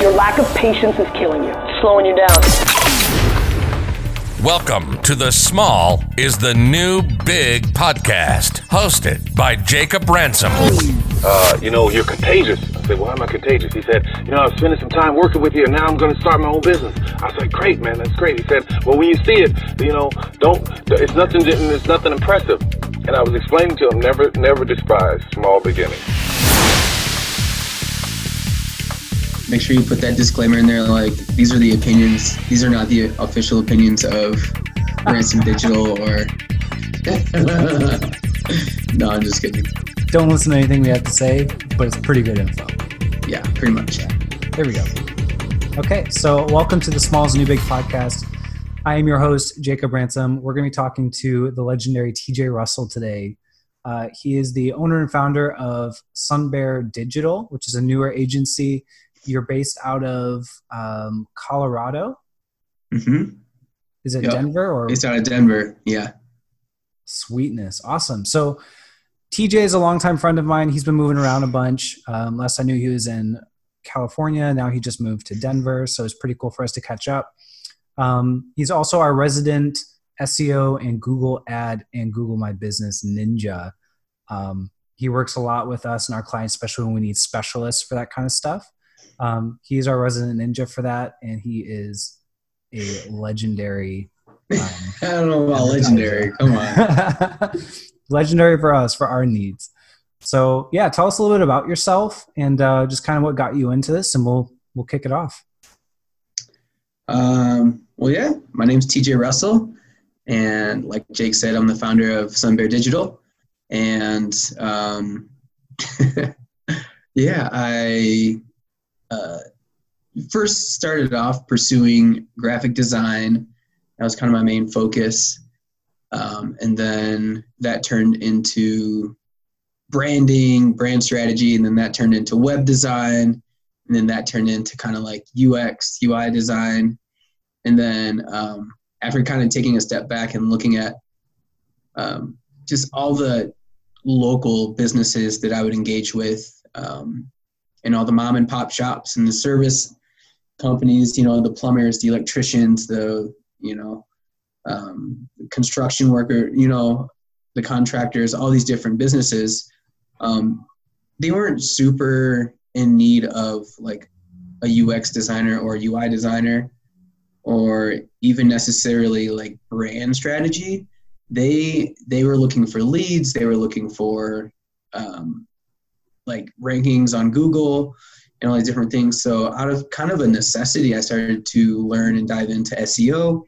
Your lack of patience is killing you, slowing you down. Welcome to the Small is the New Big podcast, hosted by Jacob Ransom. Uh, you know, you're contagious. I said, why am I contagious? He said, you know, I was spending some time working with you, and now I'm going to start my own business. I said, great, man, that's great. He said, well, when you see it, you know, don't, it's nothing, it's nothing impressive. And I was explaining to him, never, never despise small beginnings. Make sure you put that disclaimer in there like these are the opinions these are not the official opinions of ransom digital or no i'm just kidding Don't listen to anything we have to say, but it's pretty good info. yeah pretty much yeah There we go. Okay, so welcome to the Small's New Big podcast. I am your host, Jacob Ransom. We're going to be talking to the legendary TJ Russell today. Uh, he is the owner and founder of Sunbear Digital, which is a newer agency. You're based out of um, Colorado. hmm Is it Yep. Denver or based out of denver yeah Sweetness. Awesome. So TJ is a longtime friend of mine. He's been moving around a bunch. Um, last I knew he was in California. Now he just moved to Denver. So it's pretty cool for us to catch up. Um, he's also our resident SEO and Google ad and Google My Business ninja. Um, he works a lot with us and our clients, especially when we need specialists for that kind of stuff. Um, he's our resident ninja for that, and he is a legendary um, i don't know about legendary. Come on. Legendary for us for our needs. So yeah tell us a little bit about yourself and uh, just kind of what got you into this and we'll we'll kick it off. Um, well yeah my name's tj russell and like jake said i'm the founder of sunbear digital. And um, yeah i uh, first started off pursuing graphic design. That was kind of my main focus. Um, and then that turned into branding brand strategy and then that turned into web design and then that turned into kind of like ux ui design. And then um, after kind of taking a step back and looking at um, just all the local businesses that i would engage with um, and all the mom and pop shops and the service companies you know the plumbers the electricians the you know um, construction worker you know the contractors all these different businesses um, they weren't super in need of like a ux designer or ui designer or even necessarily like brand strategy. They they were looking for leads. They were looking for um, like rankings on google and all these different things. So out of kind of a necessity i started to learn and dive into seo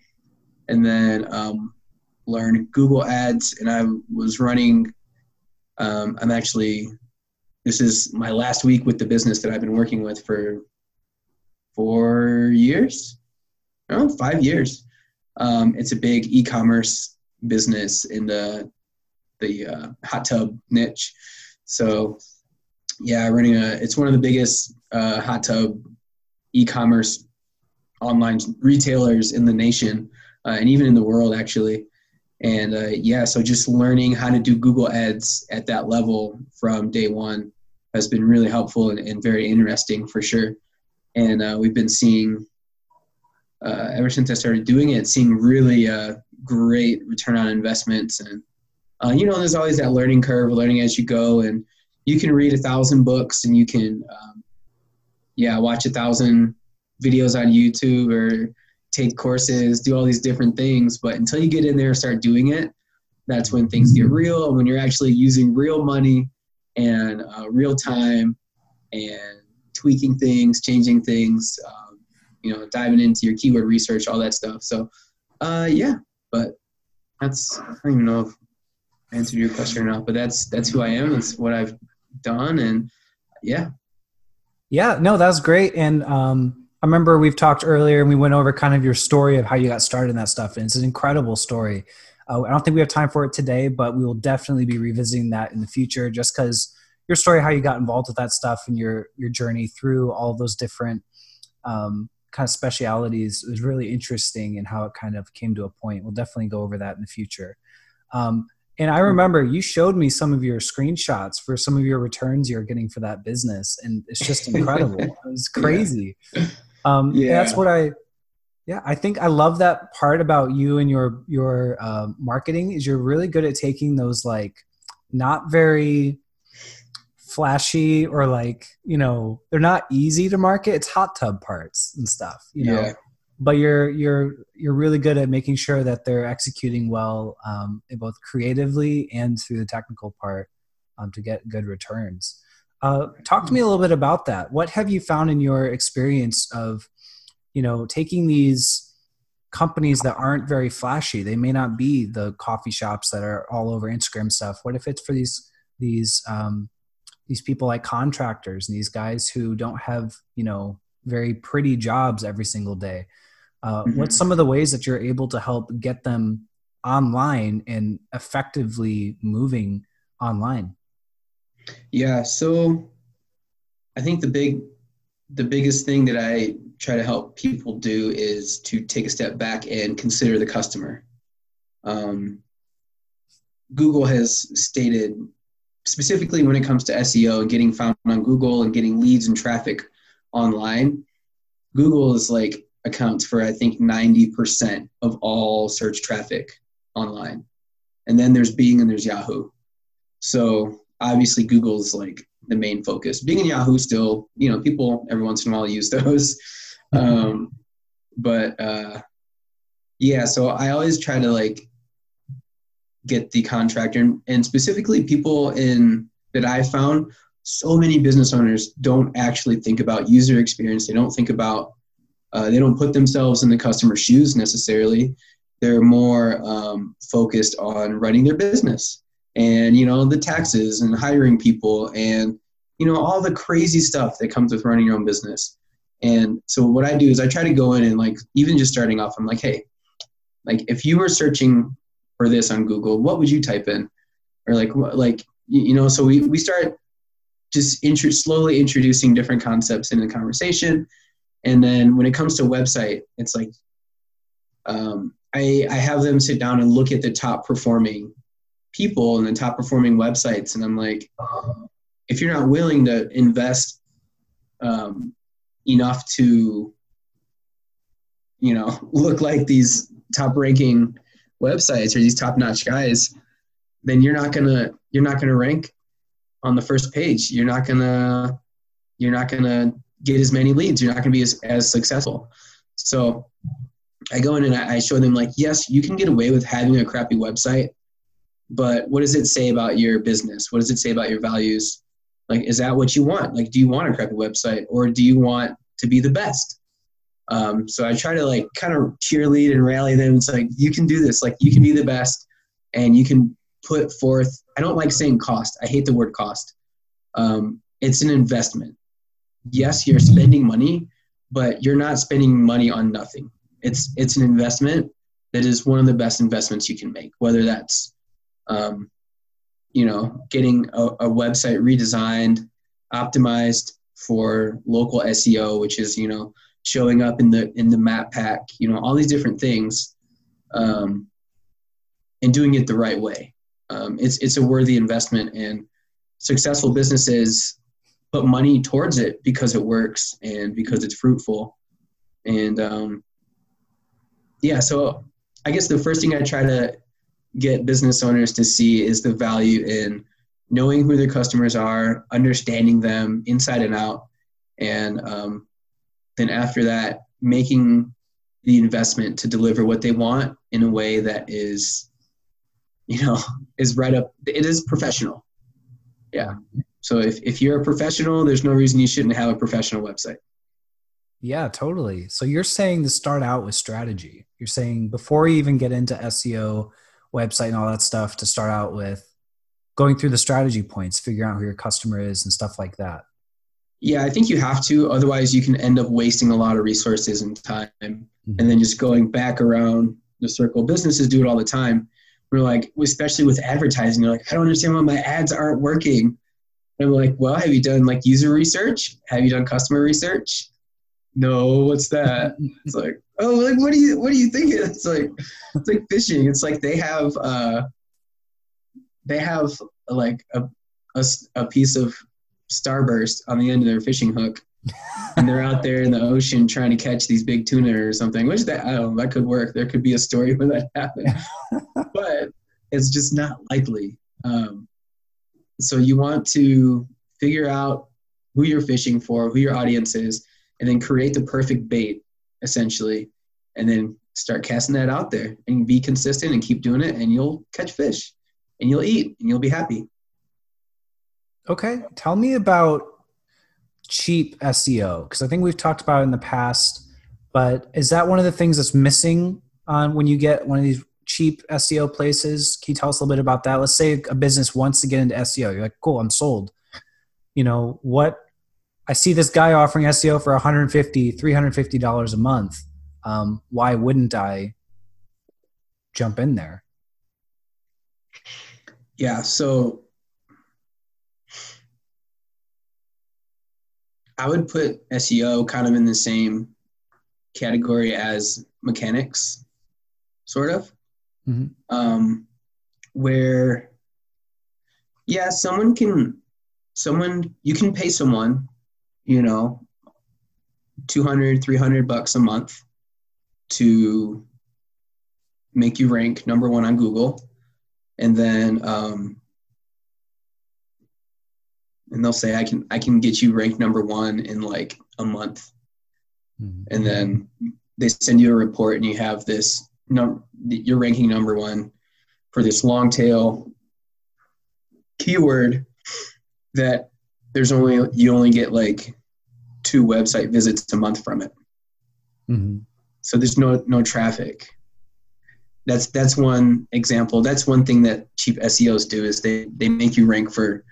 and then um, learn google ads. And i was running um, i'm actually this is my last week with the business that i've been working with for four years? No five years. Um, it's a big e-commerce business in the the uh, hot tub niche. So yeah running a it's one of the biggest uh, hot tub e-commerce online retailers in the nation uh, and even in the world actually. And uh, yeah so just learning how to do google ads at that level from day one has been really helpful and, and very interesting for sure. And uh, we've been seeing uh, ever since i started doing it seeing really uh, great return on investments. And you know there's always that learning curve learning as you go. And you can read a thousand books and you can um, yeah watch a thousand videos on youtube or take courses do all these different things. But until you get in there and start doing it that's when things get real and when you're actually using real money and uh, real time and tweaking things changing things um, you know diving into your keyword research all that stuff. So uh, yeah but that's i don't even know if I answered your question or not but that's that's who i am. That's what i've done and yeah. Yeah no that was great. And um, i remember we've talked earlier and we went over kind of your story of how you got started in that stuff. And it's an incredible story. Uh, i don't think we have time for it today but we will definitely be revisiting that in the future just because your story how you got involved with that stuff and your your journey through all those different um, kind of specialities was really interesting and how it kind of came to a point. We'll definitely go over that in the future. Um, And I remember you showed me some of your screenshots for some of your returns you're getting for that business, and it's just incredible. it was crazy. Um, yeah. That's what I. Yeah, I think I love that part about you and your your uh, marketing is you're really good at taking those like not very flashy or like you know they're not easy to market. It's hot tub parts and stuff. You know. Yeah but you're you're you're really good at making sure that they're executing well um, both creatively and through the technical part um, to get good returns. Uh, talk to me a little bit about that. What have you found in your experience of you know taking these companies that aren't very flashy? They may not be the coffee shops that are all over instagram stuff. What if it's for these these um, these people like contractors and these guys who don't have you know very pretty jobs every single day uh, mm-hmm. What's some of the ways that you're able to help get them online and effectively moving online? Yeah, so I think the big the biggest thing that I try to help people do is to take a step back and consider the customer. Um, Google has stated specifically when it comes to SEO and getting found on Google and getting leads and traffic online, Google is like accounts for I think 90% of all search traffic online. And then there's Bing and there's Yahoo. So obviously Google's like the main focus. Bing and Yahoo still, you know, people every once in a while use those. Um, but uh, yeah, so I always try to like get the contractor and, and specifically people in that I found so many business owners don't actually think about user experience. They don't think about uh, they don't put themselves in the customer's shoes necessarily. They're more um, focused on running their business and you know the taxes and hiring people and you know all the crazy stuff that comes with running your own business. And so what I do is I try to go in and like even just starting off, I'm like, hey, like if you were searching for this on Google, what would you type in? Or like like you know, so we we start just intro- slowly introducing different concepts in the conversation and then when it comes to website, it's like um, I, I have them sit down and look at the top performing people and the top performing websites. And I'm like, if you're not willing to invest um, enough to, you know, look like these top ranking websites or these top notch guys, then you're not gonna you're not gonna rank on the first page. You're not gonna you're not gonna get as many leads. You're not going to be as, as successful. So I go in and I, show them like, yes, you can get away with having a crappy website, but what does it say about your business? What does it say about your values? Like, is that what you want? Like, do you want a crappy website or do you want to be the best? Um, so I try to like kind of cheerlead and rally them. It's like, you can do this. Like, you can be the best and you can put forth, I don't like saying cost. I hate the word cost. Um, it's an investment yes, you're spending money, but you're not spending money on nothing. It's it's an investment that is one of the best investments you can make. Whether that's um, you know getting a, a website redesigned, optimized for local SEO, which is you know showing up in the in the map pack, you know all these different things, um, and doing it the right way. Um, it's it's a worthy investment, and successful businesses put money towards it because it works and because it's fruitful. And um, yeah, so I guess the first thing I try to get business owners to see is the value in knowing who their customers are, understanding them inside and out, and um, then after that, making the investment to deliver what they want in a way that is, you know, is right up. It is professional. Yeah. So if, if you're a professional, there's no reason you shouldn't have a professional website. Yeah, totally. So you're saying to start out with strategy. You're saying before you even get into SEO, website, and all that stuff, to start out with going through the strategy points, figuring out who your customer is and stuff like that. Yeah, I think you have to. Otherwise, you can end up wasting a lot of resources and time, mm-hmm. and then just going back around the circle. Businesses do it all the time. We're like, especially with advertising, you're like, I don't understand why my ads aren't working. And I'm like, well, have you done like user research? Have you done customer research? No, what's that? It's like, oh, like what do you what do you think? It's like it's like fishing. It's like they have uh they have like a, a a piece of starburst on the end of their fishing hook and they're out there in the ocean trying to catch these big tuna or something which that i don't know that could work there could be a story where that happened but it's just not likely um, so you want to figure out who you're fishing for who your audience is and then create the perfect bait essentially and then start casting that out there and be consistent and keep doing it and you'll catch fish and you'll eat and you'll be happy Okay, tell me about cheap SEO because I think we've talked about it in the past. But is that one of the things that's missing on when you get one of these cheap SEO places? Can you tell us a little bit about that? Let's say a business wants to get into SEO. You're like, cool, I'm sold. You know what? I see this guy offering SEO for 150, 350 dollars a month. Um, why wouldn't I jump in there? yeah so i would put seo kind of in the same category as mechanics sort of Mhm. um, where yeah someone can someone you can pay someone you know 200 300 bucks a month to make you rank number one on google. And then um, and they'll say i can i can get you ranked number one in like a month. And then they send you a report and you have this num- you're ranking number one for this long tail keyword that there's only you only get like two website visits a month from it Mhm. so there's no no traffic that's that's one example that's one thing that cheap seos do is they they make you rank for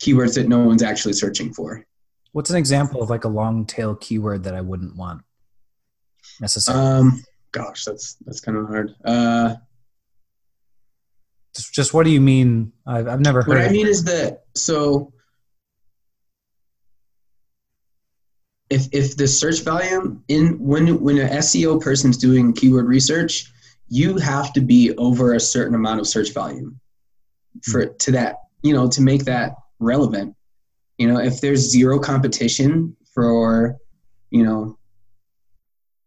keywords that no one's actually searching for What's an example of like a long tail keyword that I wouldn't want necessarily? um gosh that's that's kind of hard uh just, just what do you mean? I've, I've never heard. what i mean is that so if if the search volume in when when an seo person's doing keyword research you have to be over a certain amount of search volume for to that you know to make that relevant you know if there's zero competition for you know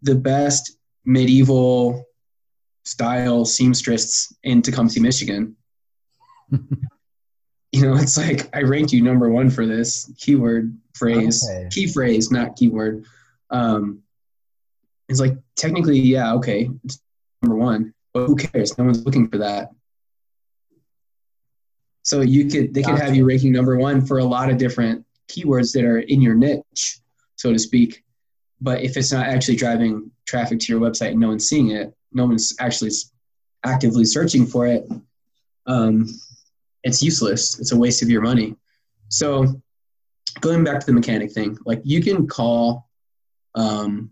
the best medieval style seamstress in Tecumseh, Michigan. you know, it's like I ranked you number one for this keyword phrase, Okay. key phrase, not keyword. Um, it's like technically, yeah, okay, it's number one, but who cares? No one's looking for that. So you could they could have you ranking number one for a lot of different keywords that are in your niche, so to speak. But if it's not actually driving traffic to your website and no one's seeing it, no one's actually actively searching for it, um, it's useless. It's a waste of your money. So going back to the mechanic thing, like you can call um,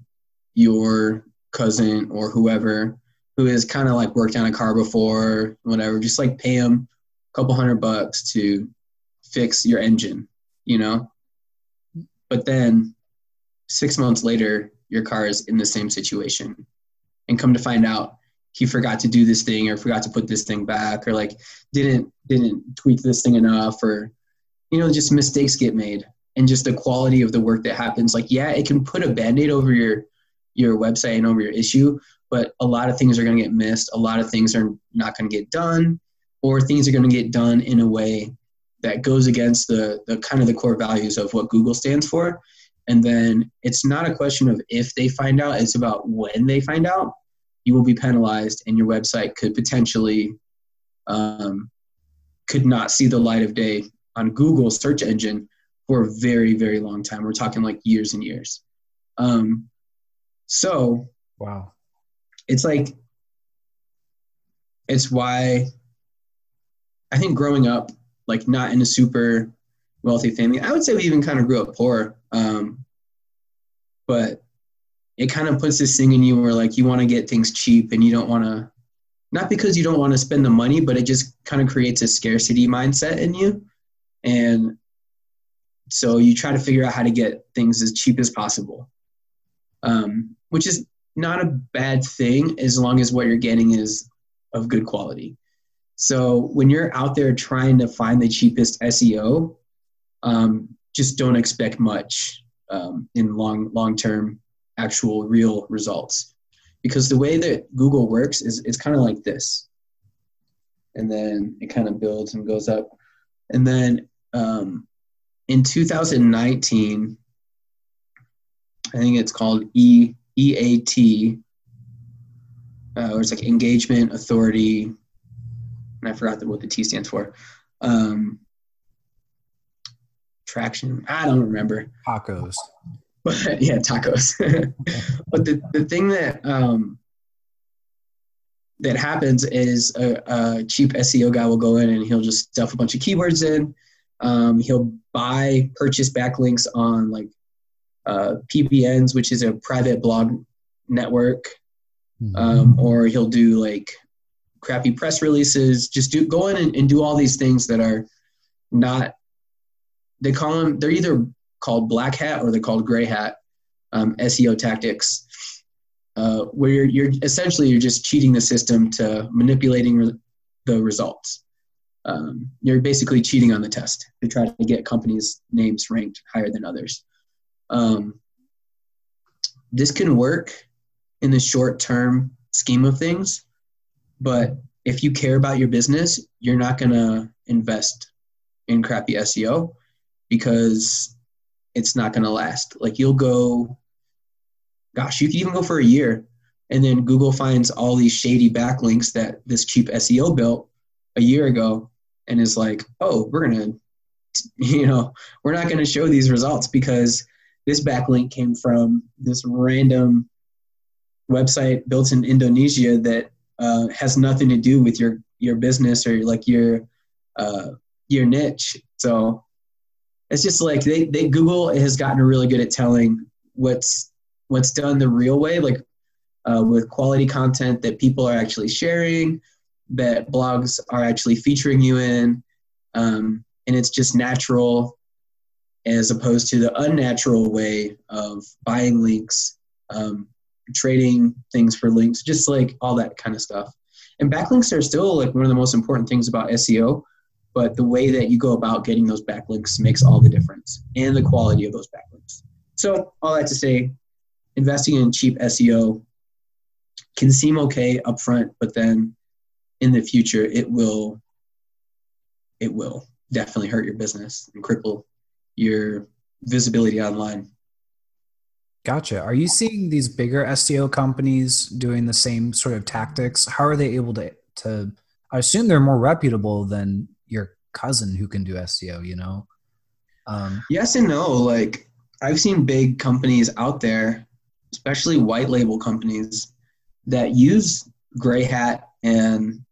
your cousin or whoever who has kind of like worked on a car before, whatever, just like pay them a couple hundred bucks to fix your engine, you know? But then six months later, your car is in the same situation. And come to find out, he forgot to do this thing or forgot to put this thing back or like didn't didn't tweak this thing enough or you know just mistakes get made. And just the quality of the work that happens like yeah it can put a band-aid over your your website and over your issue but a lot of things are going to get missed. A lot of things are not going to get done or things are going to get done in a way that goes against the the kind of the core values of what google stands for and then it's not a question of if they find out it's about when they find out you will be penalized and your website could potentially um, could not see the light of day on Google search engine for a very, very long time. We're talking like years and years. Um, so wow. it's like, it's why I think growing up, like not in a super wealthy family, I would say we even kind of grew up poor. Um, but it kind of puts this thing in you where like you want to get things cheap and you don't want to not because you don't want to spend the money but it just kind of creates a scarcity mindset in you. And so you try to figure out how to get things as cheap as possible. Um, which is not a bad thing as long as what you're getting is of good quality. So when you're out there trying to find the cheapest SEO, um, just don't expect much um, in long long term actual real results. Because the way that Google works is it's kind of like this, and then it kind of builds and goes up, and then um, in 2019, I think it's called E EAT, uh, or it's like Engagement Authority, and I forgot what the T stands for. Um, traction. I don't remember. Tacos. But yeah, tacos. but the, the thing that um, that happens is a, a, cheap SEO guy will go in and he'll just stuff a bunch of keywords in. Um, he'll buy purchase backlinks on like uh, PBNs, which is a private blog network, Mm-hmm. um, or he'll do like crappy press releases. Just do go in and, and do all these things that are not. They call them. They're either called black hat or they're called gray hat um, SEO tactics, uh, where you're, you're essentially you're just cheating the system to manipulating re- the results. Um, you're basically cheating on the test to try to get companies' names ranked higher than others. Um, this can work in the short term scheme of things, but if you care about your business, you're not going to invest in crappy SEO because it's not going to last. Like you'll go, gosh, you can even go for a year, and then Google finds all these shady backlinks that this cheap SEO built a year ago, and is like, oh, we're gonna, you know, we're not going to show these results because this backlink came from this random website built in Indonesia that uh, has nothing to do with your your business or like your uh, your niche. So it's just like they, they Google has gotten really good at telling what's what's done the real way, like uh, with quality content that people are actually sharing, that blogs are actually featuring you in, um, and it's just natural as opposed to the unnatural way of buying links, um, trading things for links, just like all that kind of stuff. And backlinks are still like one of the most important things about SEO, but the way that you go about getting those backlinks makes all the difference and the quality of those backlinks. So, all that to say, investing in cheap SEO can seem okay upfront, but then in the future, it will it will definitely hurt your business and cripple your visibility online. Gotcha. Are you seeing these bigger SEO companies doing the same sort of tactics? How are they able to to I assume they're more reputable than cousin who can do SEO, you know? Um, yes and no. Like I've seen big companies out there, especially white label companies, that use gray hat and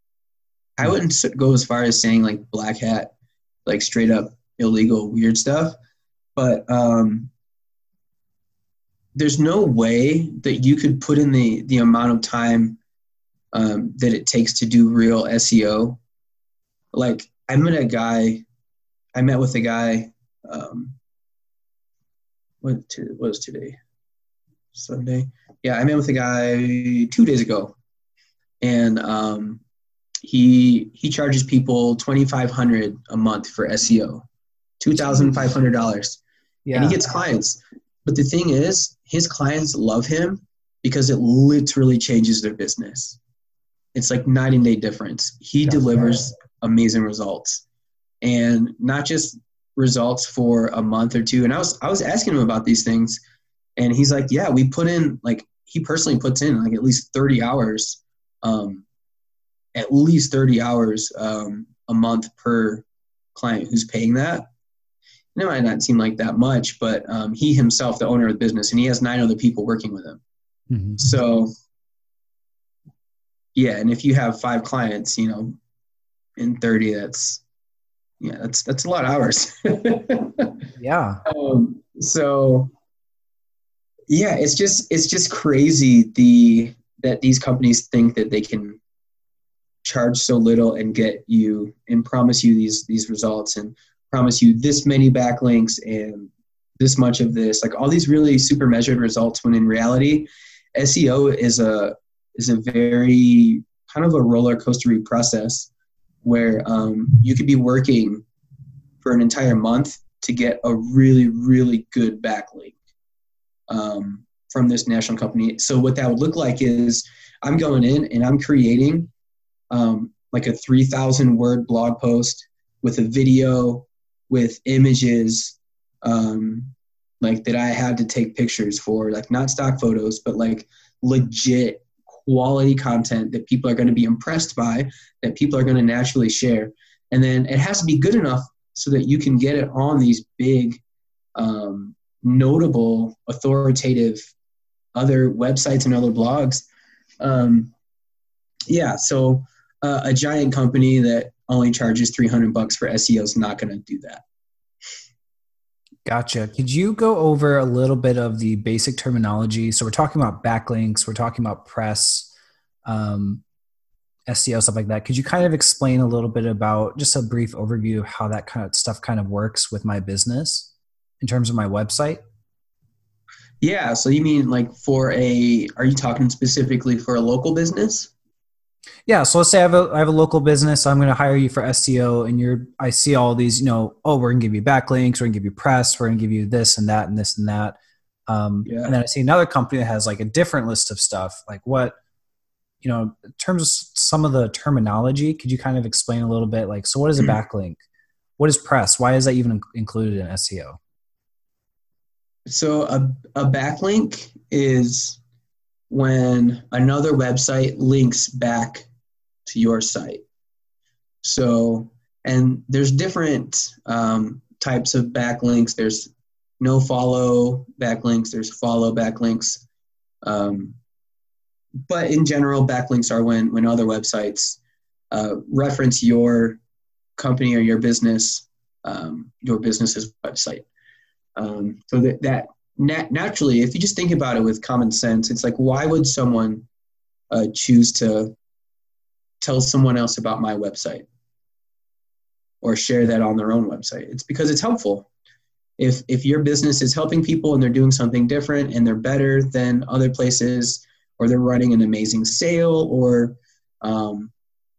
I wouldn't go as far as saying like black hat, like straight up illegal weird stuff, but um, there's no way that you could put in the the amount of time um, that it takes to do real SEO. Like I met a guy, I met with a guy. Um, what to, what was today? Sunday. Yeah, I met with a guy two days ago, and um, he he charges people twenty five hundred a month for SEO, two thousand five hundred dollars, yeah. and he gets clients. But the thing is, his clients love him because it literally changes their business. It's like night and day difference. He That's delivers amazing results, and not just results for a month or two. And I was I was asking him about these things, and he's like, "Yeah, we put in like he personally puts in like at least thirty hours, um, at least thirty hours um, a month per client who's paying that." And it might not seem like that much, but um, he himself, the owner of the business, and he has nine other people working with him. Mhm. So, yeah, and if you have five clients, you know, in thirty, that's yeah, that's that's a lot of hours. Yeah. um, so, yeah, it's just it's just crazy the that these companies think that they can charge so little and get you and promise you these these results and promise you this many backlinks and this much of this like all these really super measured results when in reality SEO is a is a very kind of a roller coastery process where um, you could be working for an entire month to get a really, really good backlink um, from this national company. So what that would look like is I'm going in and I'm creating um, like a 3,000 word blog post with a video, with images, um, like that I had to take pictures for, like not stock photos, but like legit quality content that people are going to be impressed by, that people are going to naturally share. And then it has to be good enough so that you can get it on these big, um, notable, authoritative other websites and other blogs. Um, yeah, so uh, a giant company that only charges 300 bucks for SEO is not going to do that. Gotcha. Could you go over a little bit of the basic terminology? So we're talking about backlinks, we're talking about press, um, SEO, stuff like that. Could you kind of explain a little bit about just a brief overview of how that kind of stuff kind of works with my business in terms of my website? Yeah. So you mean like for a, are you talking specifically for a local business? Yeah, so let's say I have a I have a local business. I'm going to hire you for SEO, and you're I see all these. You know, oh, we're going to give you backlinks. We're going to give you press. We're going to give you this and that and this and that. Um, yeah. And then I see another company that has like a different list of stuff. Like what, you know, in terms of some of the terminology, could you kind of explain a little bit? Like, so what is a backlink? What is press? Why is that even included in SEO? So a a backlink is when another website links back to your site. So, and there's different um, types of backlinks. There's no follow backlinks, there's follow backlinks. Um, but in general, backlinks are when, when other websites uh, reference your company or your business, um, your business's website. Um, so that, that nat- naturally, if you just think about it with common sense, it's like, why would someone uh, choose to tell someone else about my website or share that on their own website? It's because it's helpful. If, if your business is helping people and they're doing something different and they're better than other places, or they're running an amazing sale, or um,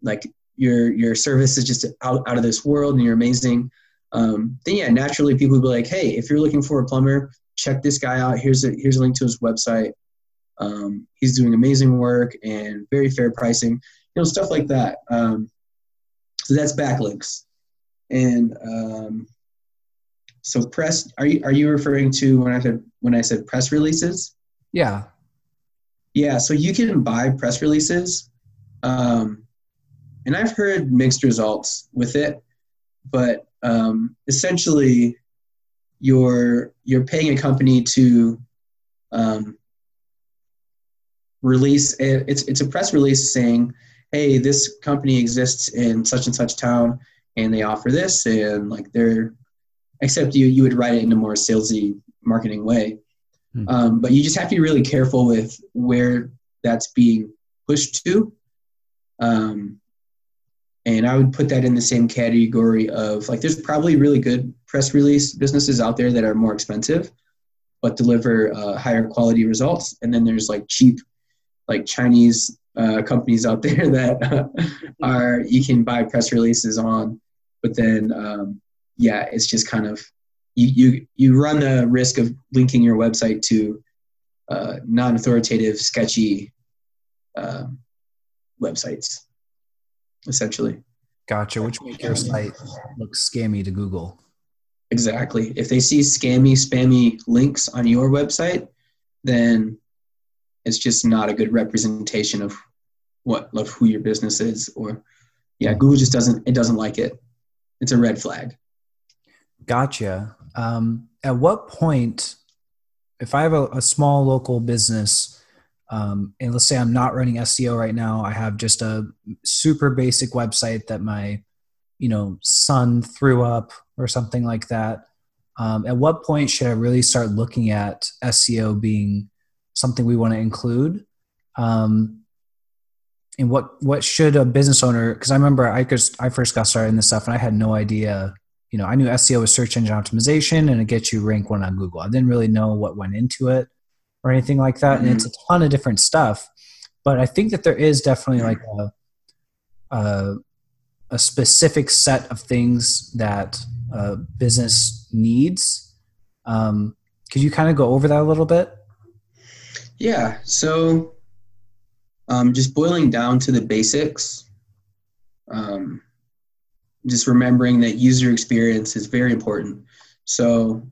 like your your service is just out, out of this world and you're amazing, um, then yeah, naturally people will be like, hey, if you're looking for a plumber, check this guy out. Here's a here's a link to his website. Um, he's doing amazing work and very fair pricing. You know, stuff like that. Um, so that's backlinks. And um, so press. Are you are you referring to when I said when I said press releases? Yeah. Yeah. So you can buy press releases, um, and I've heard mixed results with it, but um, essentially you're you're paying a company to um, release a, it's it's a press release saying hey this company exists in such and such town and they offer this and like they're except you you would write it in a more salesy marketing way mm-hmm. um, but you just have to be really careful with where that's being pushed to um, and I would put that in the same category of like there's probably really good press release businesses out there that are more expensive but deliver uh, higher quality results. And then there's like cheap, like Chinese uh, companies out there that uh, are you can buy press releases on, but then um, yeah, it's just kind of you you you run the risk of linking your website to uh, non-authoritative, sketchy um, websites essentially. Gotcha, which make your site look scammy to Google. Exactly. If they see scammy, spammy links on your website, then it's just not a good representation of what of who your business is. Or yeah, Google just doesn't it doesn't like it. It's a red flag. Gotcha. Um, at what point, if I have a, a small local business um, and let's say I'm not running SEO right now, I have just a super basic website that my, you know, son threw up or something like that. Um, at what point should I really start looking at SEO being something we want to include? Um, and what what should a business owner? Because I remember I just I first got started in this stuff and I had no idea. You know, I knew SEO was search engine optimization and it gets you rank one on Google. I didn't really know what went into it or anything like that. Mm-hmm. And it's a ton of different stuff. But I think that there is definitely like a, a a specific set of things that a business needs. Um, could you kind of go over that a little bit? Yeah. So, um, just boiling down to the basics. Um, just remembering that user experience is very important. So,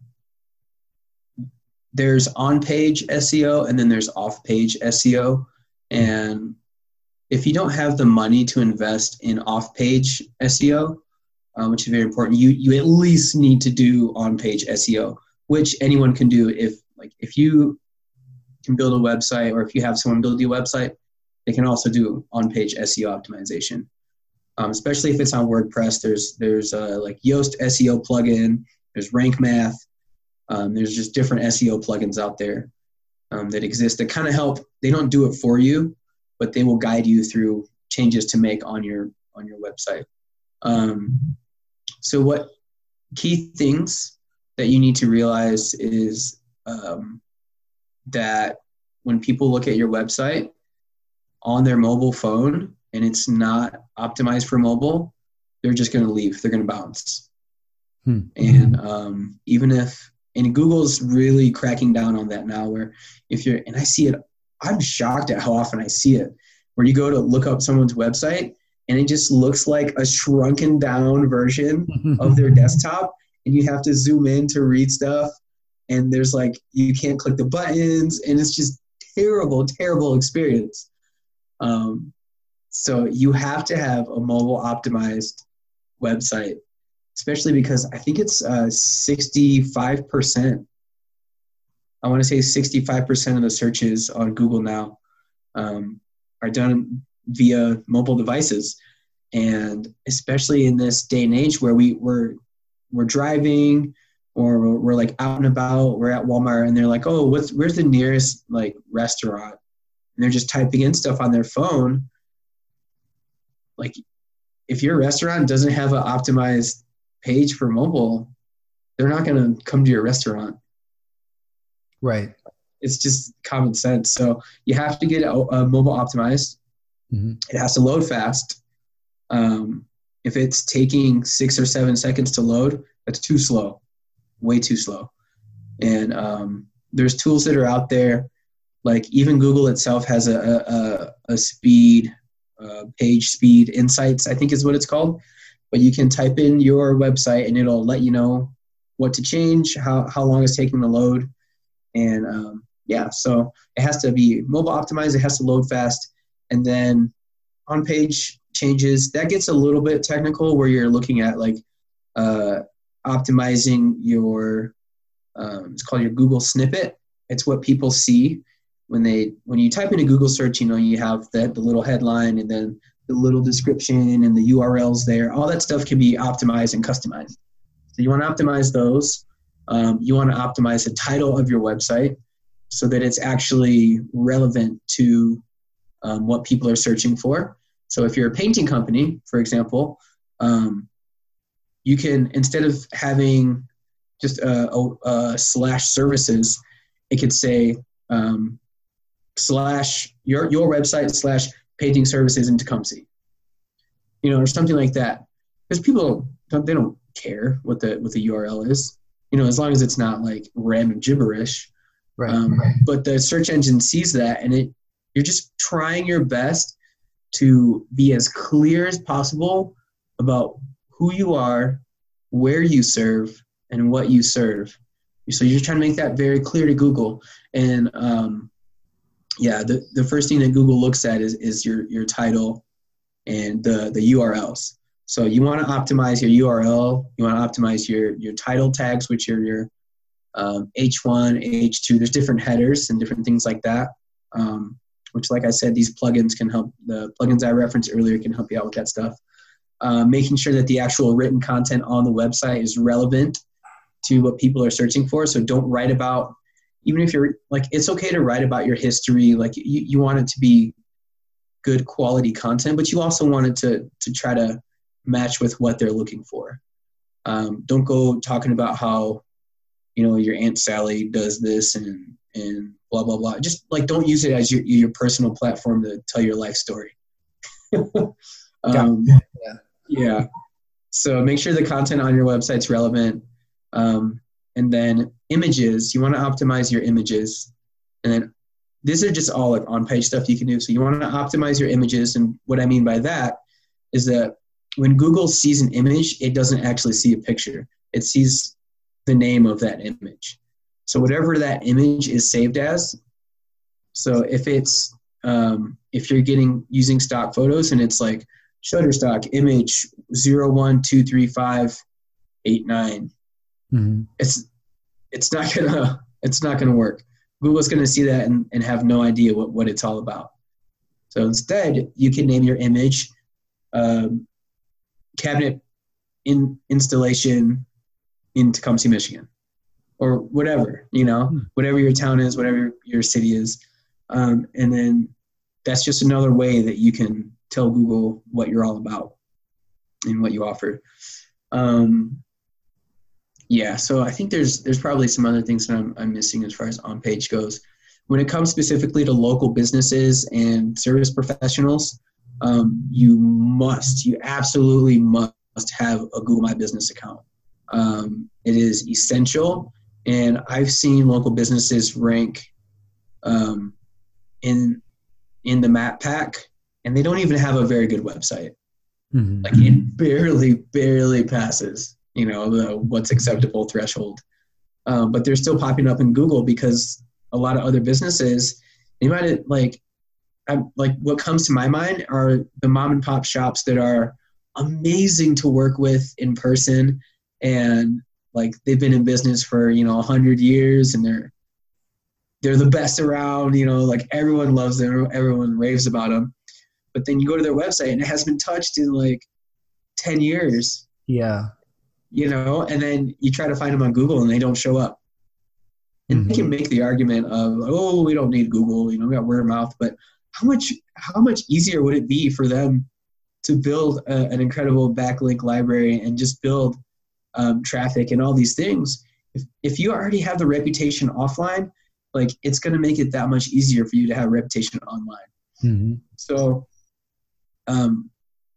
there's on-page SEO and then there's off-page SEO, and if you don't have the money to invest in off-page SEO, um, which is very important, you you at least need to do on-page SEO, which anyone can do. If like if you can build a website, or if you have someone build you a website, they can also do on-page SEO optimization. Um, especially if it's on WordPress, there's there's uh, like Yoast SEO plugin, there's Rank Math, um, there's just different SEO plugins out there um, that exist that kind of help. They don't do it for you, but they will guide you through changes to make on your on your website. Um, so what key things that you need to realize is um, that when people look at your website on their mobile phone and it's not optimized for mobile, they're just going to leave. They're going to bounce. Hmm. And um, even if and Google's really cracking down on that now, where if you're and I see it I'm shocked at how often I see it. Where you go to look up someone's website and it just looks like a shrunken down version of their desktop, and you have to zoom in to read stuff. And there's like you can't click the buttons, and it's just terrible, terrible experience. Um, so you have to have a mobile optimized website, especially because I think it's uh, 65% I want to say 65% of the searches on Google now um, are done via mobile devices. And especially in this day and age where we, we're, we're driving or we're, we're like out and about, we're at Walmart and they're like, oh, what's, where's the nearest like restaurant? And they're just typing in stuff on their phone. Like if your restaurant doesn't have an optimized page for mobile, they're not going to come to your restaurant Right. it's just common sense. So you have to get a, a mobile optimized. hmm It has to load fast. Um, if it's taking six or seven seconds to load, that's too slow, way too slow. And um, there's tools that are out there, like even Google itself has a a, a speed uh, page speed insights, I think is what it's called. But you can type in your website and it'll let you know what to change, how how long it's taking to load, and um, yeah, so it has to be mobile optimized. It has to load fast, and then on page changes that gets a little bit technical where you're looking at like uh, optimizing your um, it's called your Google snippet. It's what people see when they when you type in a Google search. You know, you have that the little headline and then the little description and the URLs there. All that stuff can be optimized and customized. So you want to optimize those. Um, you want to optimize the title of your website so that it's actually relevant to um, what people are searching for. So if you're a painting company, for example, um, you can instead of having just a, a, a slash services, it could say um, slash your your website slash painting services in Tecumseh, you know, or something like that. Because people don't, they don't care what the what the URL is, you know, as long as it's not like random gibberish. Right. Um, but the search engine sees that, and it you're just trying your best to be as clear as possible about who you are, where you serve, and what you serve. So you're trying to make that very clear to Google. And um, yeah, the, the first thing that Google looks at is, is your, your title and the, the URLs. So you want to optimize your URL. You want to optimize your, your title tags, which are your um, H1, H2. There's different headers and different things like that. Um, which, like I said, these plugins can help. The plugins I referenced earlier can help you out with that stuff. Uh, making sure that the actual written content on the website is relevant to what people are searching for. So don't write about, even if you're like, it's okay to write about your history. Like you, you want it to be good quality content, but you also want it to to try to match with what they're looking for. Um, don't go talking about how you know your aunt Sally does this and and blah blah blah. Just like don't use it as your your personal platform to tell your life story. um, Yeah. yeah. So make sure the content on your website's relevant. Um, and then images, you want to optimize your images. And then these are just all like on page stuff you can do. So you want to optimize your images. And what I mean by that is that when Google sees an image, it doesn't actually see a picture, it sees the name of that image. So whatever that image is saved as, so if it's um, if you're getting using stock photos and it's like Shutterstock image zero one two three five eight nine, Mm-hmm. it's it's not gonna it's not gonna work. Google's gonna see that and, and have no idea what, what it's all about. So instead, you can name your image um, cabinet in installation in Tecumseh, Michigan, or whatever you know, Hmm. whatever your town is, whatever your city is, um, and then that's just another way that you can tell Google what you're all about and what you offer. Um, yeah, so I think there's there's probably some other things that I'm, I'm missing as far as on page goes. When it comes specifically to local businesses and service professionals, um, you must, you absolutely must have a Google My Business account. Um, it is essential, and I've seen local businesses rank um, in in the map pack, and they don't even have a very good website Mm-hmm. like it barely barely passes you know the what's acceptable threshold. Um, but they're still popping up in google because a lot of other businesses you might like I'm, like what comes to my mind are the mom and pop shops that are amazing to work with in person. And like they've been in business for you know 100 years and they're they're the best around you know like everyone loves them everyone raves about them. But then you go to their website and it hasn't been touched in like 10 years. Yeah. You know and then you try to find them on google and they don't show up and Mhm. they can make the argument of oh we don't need google you know we got word of mouth but how much how much easier would it be for them to build a, an incredible backlink library and just build um, traffic and all these things if, if you already have the reputation offline like it's going to make it that much easier for you to have reputation online Mm-hmm. so um,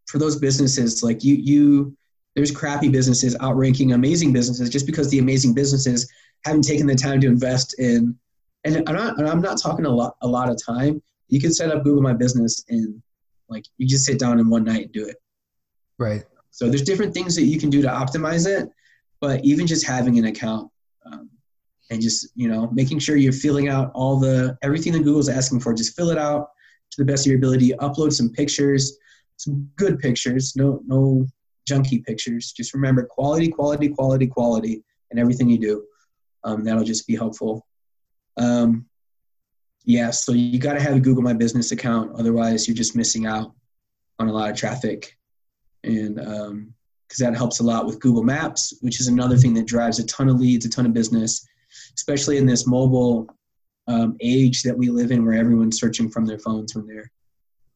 for those businesses, like you, you, there's crappy businesses outranking amazing businesses just because the amazing businesses haven't taken the time to invest in. And I'm not, and I'm not talking a lot, a lot of time. You can set up Google My Business in, like, you just sit down in one night and do it. Right. So there's different things that you can do to optimize it, but even just having an account um, and just you know making sure you're filling out all the everything that Google's asking for, just fill it out to the best of your ability. Upload some pictures, some good pictures, no no junky pictures. Just remember quality, quality, quality, quality, and everything you do. Um, that'll just be helpful. Um, yeah, so you got to have a Google My Business account, otherwise you're just missing out on a lot of traffic and because that helps a lot with Google Maps, which is another thing that drives a ton of leads, a ton of business, especially in this mobile um, age that we live in, where everyone's searching from their phones when they're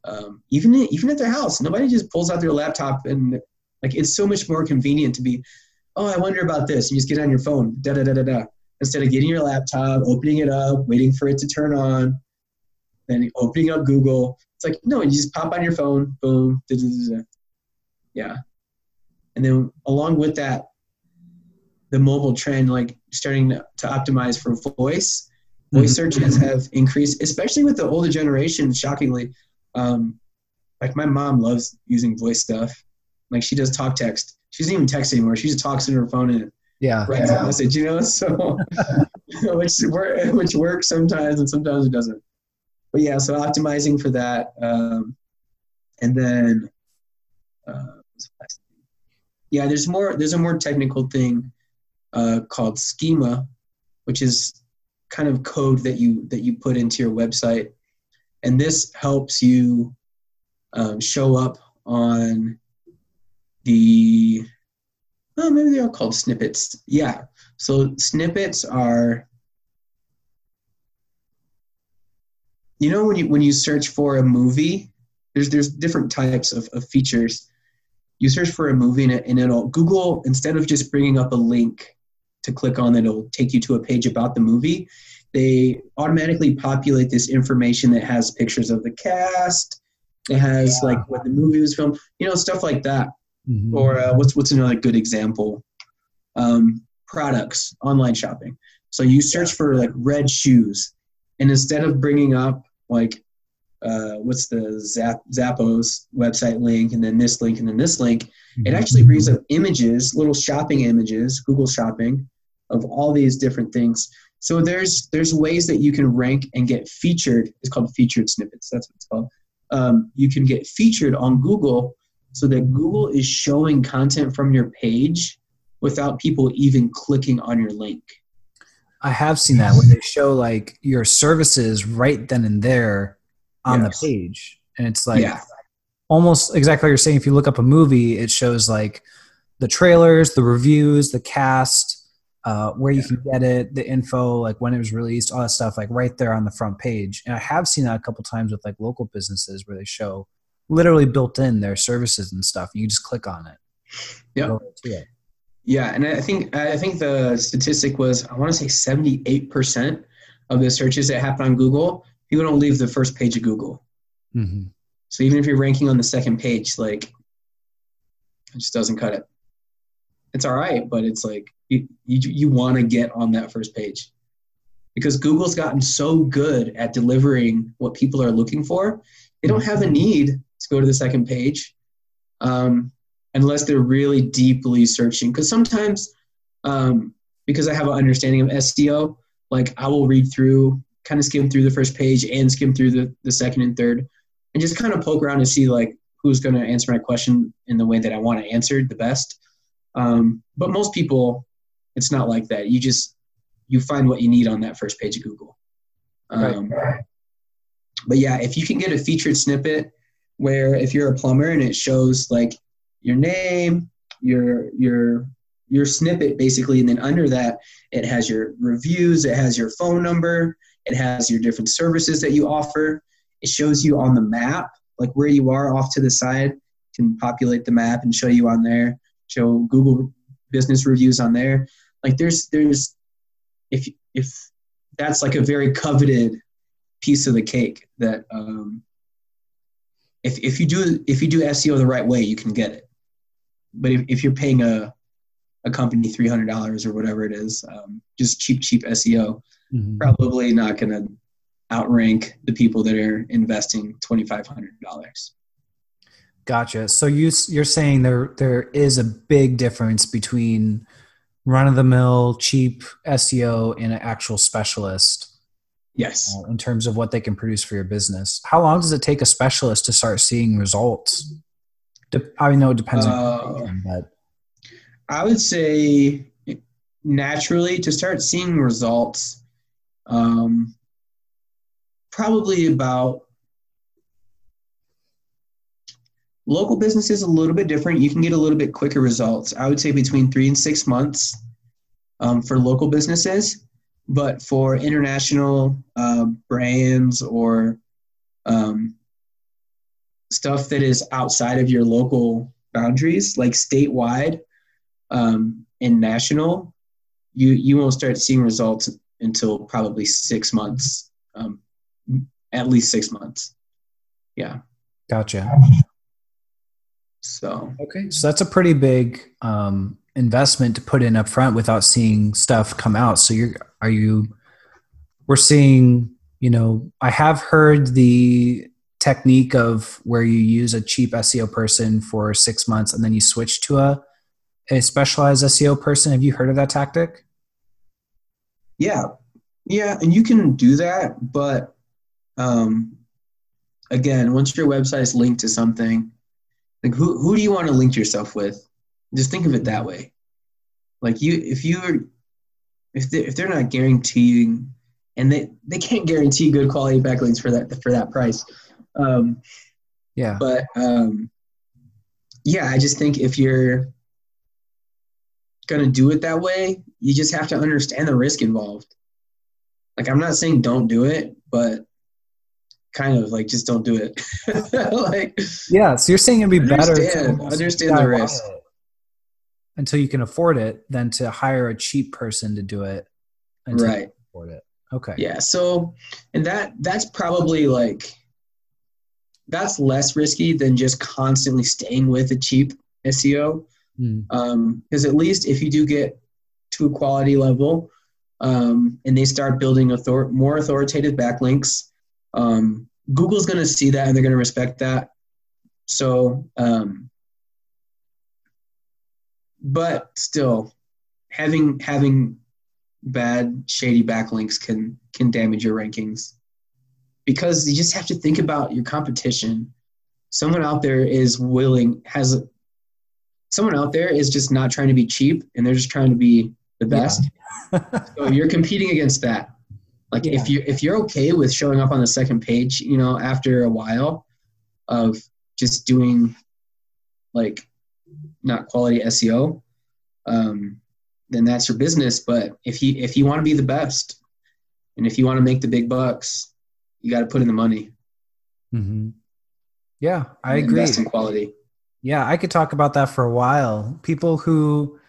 um, even even at their house. Nobody just pulls out their laptop and like it's so much more convenient to be, oh, I wonder about this. You just get on your phone, da da da da da, instead of getting your laptop, opening it up, waiting for it to turn on, then opening up Google. It's like no, you just pop on your phone, boom, da da da da. Yeah. And then along with that the mobile trend like starting to, to optimize for voice. Voice searches have increased especially with the older generation shockingly. Um, like my mom loves using voice stuff like she does talk text. She doesn't even text anymore. She just talks in her phone and Yeah. writes a message you know? So which which works sometimes and sometimes it doesn't. But yeah so optimizing for that um, and then uh, what's the last thing? yeah there's more there's a more technical thing uh, called schema which is kind of code that you that you put into your website. And this helps you um, show up on the oh maybe they're all called snippets. Yeah. So snippets are you know when you when you search for a movie there's there's different types of, of features. You search for a movie and, it, and it'll google instead of just bringing up a link to click on that it'll take you to a page about the movie they automatically populate this information that has pictures of the cast it has Yeah. like when the movie was filmed you know stuff like that Mhm. or uh, what's what's another good example? Um, products, online shopping. So you search for like red shoes, and instead of bringing up like uh, what's the Zap, Zappos website link, and then this link, and then this link, it actually brings up images, little shopping images, Google Shopping, of all these different things. So there's there's ways that you can rank and get featured. It's called featured snippets. That's what it's called. Um, you can get featured on Google so that Google is showing content from your page without people even clicking on your link. I have seen that when they show like your services right then and there on Yes. the page. And it's like Yeah. almost exactly like you're saying. If you look up a movie, it shows like the trailers, the reviews, the cast, uh, where you can get it, the info, like when it was released, all that stuff, like right there on the front page. And I have seen that a couple times with like local businesses where they show literally built in their services and stuff. You just click on it. It. Yeah, and I think I think the statistic was I want to say seventy eight percent of the searches that happen on Google, people don't leave the first page of Google. Mhm. So even if you're ranking on the second page, like it just doesn't cut it. It's all right, but it's like you you, you want to get on that first page because Google's gotten so good at delivering what people are looking for. They don't have a need to go to the second page um, unless they're really deeply searching. Because sometimes, um, because I have an understanding of SEO, like I will read through, kind of skim through the first page and skim through the, the second and third, and just kind of poke around and see like who's going to answer my question in the way that I want to answer the best. Um, but most people, it's not like that. You just you find what you need on that first page of Google. Um, But yeah, if you can get a featured snippet where if you're a plumber and it shows like your name, your your your snippet basically, and then under that it has your reviews, it has your phone number, it has your different services that you offer. It shows you on the map, like where you are off to the side, can populate the map and show you on there, show Google business reviews on there. Like there's there's if if that's like a very coveted piece of the cake that um, if if you do if you do SEO the right way, you can get it. But if, if you're paying a a company three hundred dollars or whatever it is, um, just cheap cheap SEO, Mhm. probably not going to outrank the people that are investing twenty five hundred dollars. Gotcha. So you you're saying there there is a big difference between run of the mill cheap SEO and an actual specialist Yes. uh, in terms of what they can produce for your business. How long does it take a specialist to start seeing results? De- I know it depends Uh, on, but I would say naturally to start seeing results, um, probably about local businesses a little bit different. You can get a little bit quicker results. I would say between three and six months um, for local businesses, but for international uh, brands or um, stuff that is outside of your local boundaries, like statewide um, and national, you you won't start seeing results until probably six months, um, at least six months. Yeah. gotcha. So Okay, so that's a pretty big um, investment to put in up front without seeing stuff come out. So you're are you? We're seeing, you know, I have heard the technique of where you use a cheap SEO person for six months and then you switch to a a specialized SEO person. Have you heard of that tactic? yeah, yeah, and you can do that, but um, again, once your website is linked to something, like who who do you want to link yourself with? Just think of it that way. Like you, if you're, if they if they're not guaranteeing, and they they can't guarantee good quality backlinks for that for that price. Um, Yeah. but um, yeah, I just think if you're gonna do it that way, you just have to understand the risk involved. Like I'm not saying don't do it, but kind of like just don't do it. like Yeah. So you're saying it'd be better to Understand- the risk. it until you can afford it than to hire a cheap person to do it until you right. can afford it. Okay. Yeah. So, and that that's probably like that's less risky than just constantly staying with a cheap SEO. Mm. Because at least if you do get to a quality level um, and they start building author- more authoritative backlinks, um, Google's going to see that and they're going to respect that. So, um, but still, having having bad shady backlinks can can damage your rankings because you just have to think about your competition. Someone out there is willing has someone out there is just not trying to be cheap and they're just trying to be the best. so you're competing against that. Like if you if you're okay with showing up on the second page, you know, after a while of just doing like not quality SEO, um, then that's your business. But if you if you want to be the best, and if you want to make the big bucks, you got to put in the money. hmm Yeah, I and agree. Invest in quality. Yeah, I could talk about that for a while. People who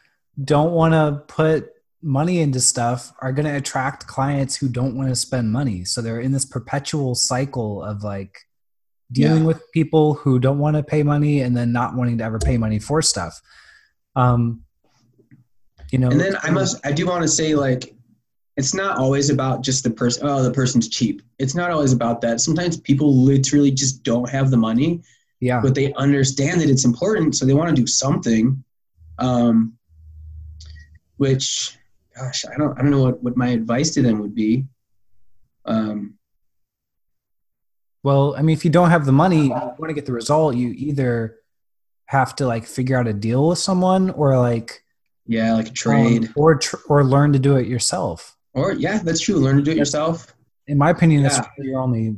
don't want to put money into stuff are going to attract clients who don't want to spend money. So they're in this perpetual cycle of like dealing Yeah. with people who don't want to pay money and then not wanting to ever pay money for stuff. Um, you know, And then I must I do want to say like it's not always about just the person oh the person's cheap. It's not always about that. Sometimes people literally just don't have the money, yeah, but they understand that it's important, so they want to do something. Um which gosh, I don't I don't know what, what my advice to them would be. Um Well, I mean, if you don't have the money, you want to get the result, you either have to like figure out a deal with someone or like yeah, like a trade. um, or tr- or learn to do it yourself. or yeah, that's true. Learn to do it yourself. In my opinion, that's Yeah. really your only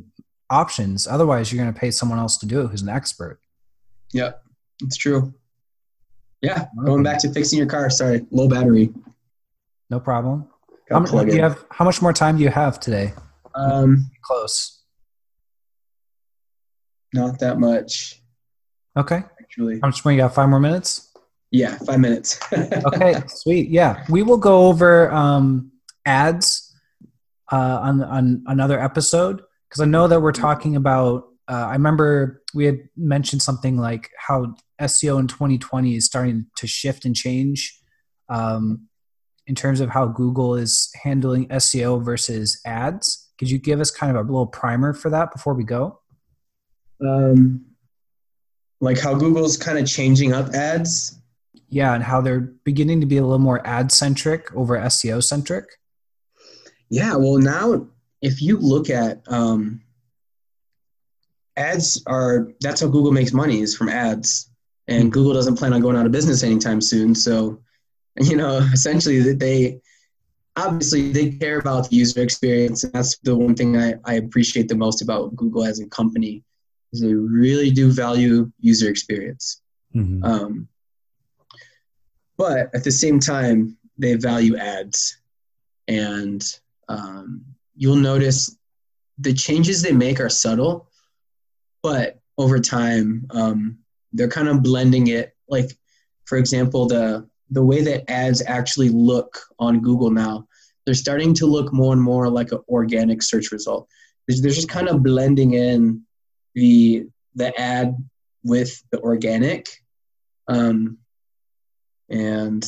options. Otherwise, you're going to pay someone else to do it who's an expert. Yep, it's true. Yeah, going back to fixing your car. Sorry, low battery. No problem. Gotta How, mu- plug do you have, how much more time do you have today? Um, Close. Not that much Okay. actually. How much more? You got five more minutes? Yeah, five minutes. Okay, sweet. Yeah, we will go over um, ads uh, on on another episode because I know that we're talking about. Uh, I remember we had mentioned something like how SEO in 2020 is starting to shift and change um, in terms of how Google is handling SEO versus ads. Could you give us kind of a little primer for that before we go? Um, like how Google's kind of changing up ads. Yeah, and how they're beginning to be a little more ad centric over SEO centric. Yeah, well now if you look at um, ads are that's how Google makes money is from ads, and Google doesn't plan on going out of business anytime soon. So, you know, essentially that they obviously they care about the user experience, and that's the one thing I, I appreciate the most about Google as a company is they really do value user experience. Um, but at the same time, they value ads. And um, you'll notice the changes they make are subtle, but over time, um, they're kind of blending it. Like, for example, the the way that ads actually look on Google now, they're starting to look more and more like an organic search result. They're just kind of blending in the the ad with the organic um, and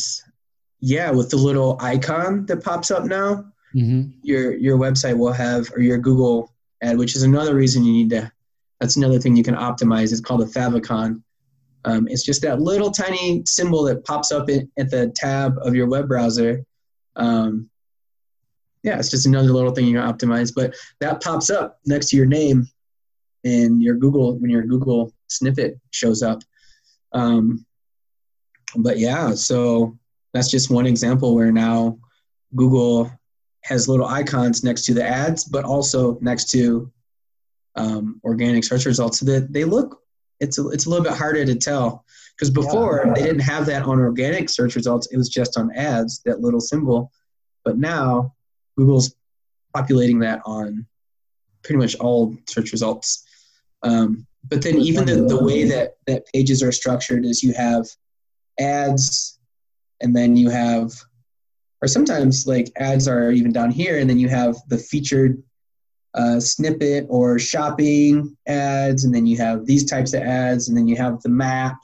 yeah with the little icon that pops up now Mm-hmm. your your website will have or your google ad which is another reason you need to that's another thing you can optimize. It's called a favicon. Um, it's just that little tiny symbol that pops up in, at the tab of your web browser. Um, yeah it's just another little thing you can optimize but that pops up next to your name and your google when your google snippet shows up. Um, but yeah so that's just one example where now google has little icons next to the ads but also next to um, organic search results so that they look it's a, it's a little bit harder to tell. Because before they didn't have that on organic search results. It was just on ads that little symbol. But now google's populating that on pretty much all search results um, but then even the, the way that, that pages are structured is you have ads and then you have or sometimes like ads are even down here and then you have the featured uh, snippet or shopping ads and then you have these types of ads and then you have the map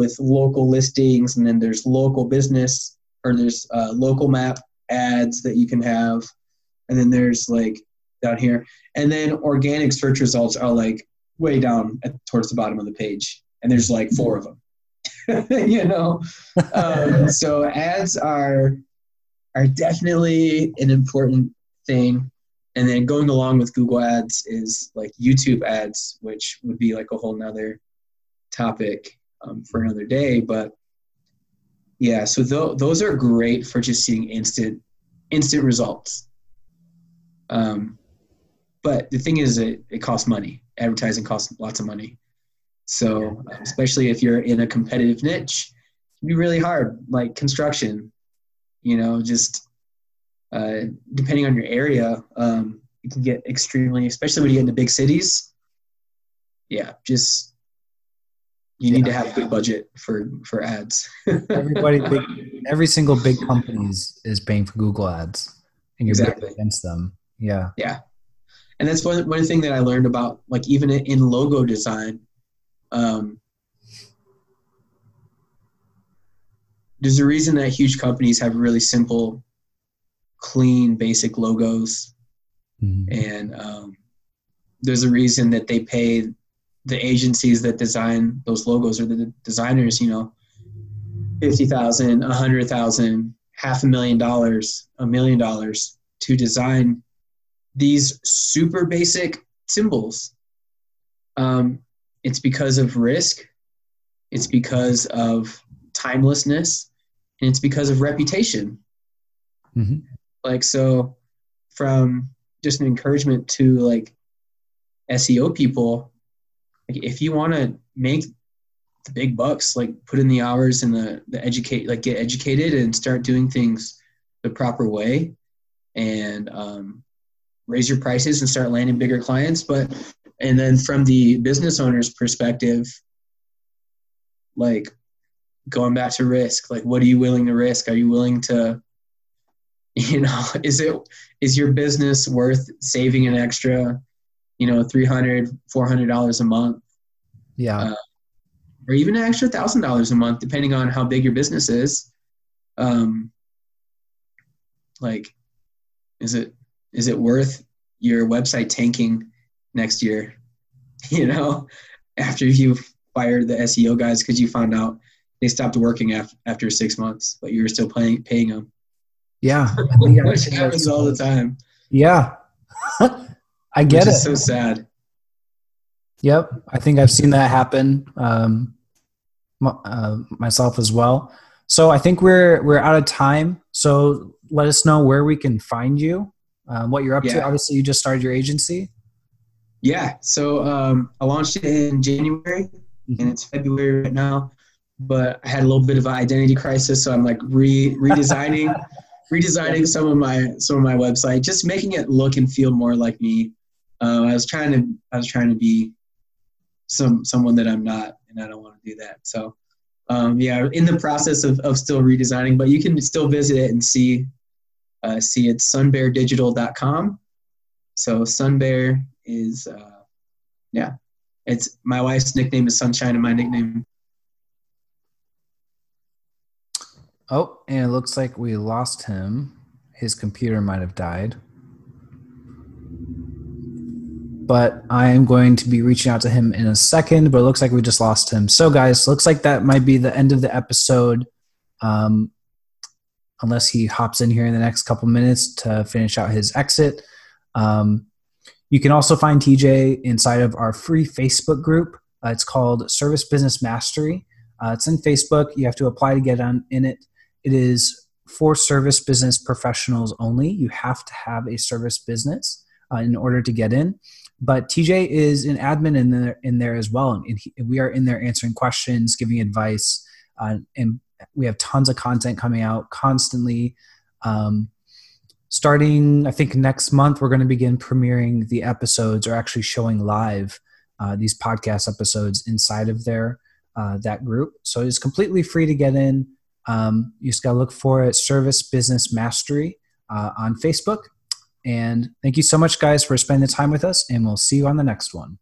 with local listings, and then there's local business or there's uh, local map ads that you can have, and then there's like down here, and then organic search results are like way down at, towards the bottom of the page, and there's like four of them. you know, um, so ads are are definitely an important thing. And then going along with Google Ads is like YouTube ads, which would be like a whole nother topic um, for another day. But yeah, so th- those are great for just seeing instant instant results. Um, but the thing is, it, it costs money. Advertising costs lots of money. So especially if you're in a competitive niche, it can be really hard. Like construction, you know, just uh, depending on your area, um, you can get extremely, especially when you get into big cities. Yeah, just you need to have a good budget for for ads. Everybody, big, every single big company is, is paying for Google ads, and you're Exactly. against them. Yeah, Yeah, and that's one one thing that I learned about like even in logo design. Um, there's a reason that huge companies have really simple, clean, basic logos, Mhm. and um, there's a reason that they pay the agencies that design those logos or the designers, you know, fifty thousand, a hundred thousand, half a million dollars, a million dollars to design these super basic symbols. Um, it's because of risk. It's because of timelessness, and it's because of reputation. Mhm. Like so, from just an encouragement to like SEO people, like if you want to make the big bucks, like put in the hours and the the educate, like get educated and start doing things the proper way, and um, raise your prices and start landing bigger clients. But and then from the business owner's perspective, like going back to risk, like what are you willing to risk? Are you willing to you know is it is your business worth saving an extra you know 300 400 dollars a month yeah, Uh, or even an extra thousand dollars a month depending on how big your business is um like is it is it worth your website tanking next year you know after you fired the seo guys because you found out they stopped working af- after six months but you were still paying paying them yeah. I think I which happens all the time Yeah, I get it. is so sad Yep, I think I've seen that happen um, uh, myself as well. So I think we're we're out of time. So let us know where we can find you, um, what you're up to. Obviously, you just started your agency. Yeah, so um, I launched it in January, and it's February right now. But I had a little bit of an identity crisis, so I'm like re redesigning, redesigning some of my some of my website, just making it look and feel more like me. Uh, I was trying to I was trying to be some someone that I'm not, and I don't want to do that. So um, yeah, in the process of, of still redesigning, but you can still visit it and see uh, see it's sunbeardigital.com. So Sunbear is uh, yeah, it's my wife's nickname is Sunshine, and my nickname. Oh, and it looks like we lost him. His computer might have died. But I am going to be reaching out to him in a second, but it looks like we just lost him. So, guys, looks like that might be the end of the episode. Um, unless he hops in here in the next couple minutes to finish out his exit. Um, you can also find TJ inside of our free Facebook group. Uh, it's called Service Business Mastery. Uh, it's in Facebook. You have to apply to get on in it. It is for service business professionals only. You have to have a service business uh, in order to get in. But TJ is an admin in there, in there as well, and he, we are in there answering questions, giving advice, uh, and we have tons of content coming out constantly. Um, starting, I think next month, we're going to begin premiering the episodes, or actually showing live uh, these podcast episodes inside of there uh, that group. So it's completely free to get in. Um, you just got to look for it, Service Business Mastery uh, on Facebook. And thank you so much, guys, for spending the time with us. And we'll see you on the next one.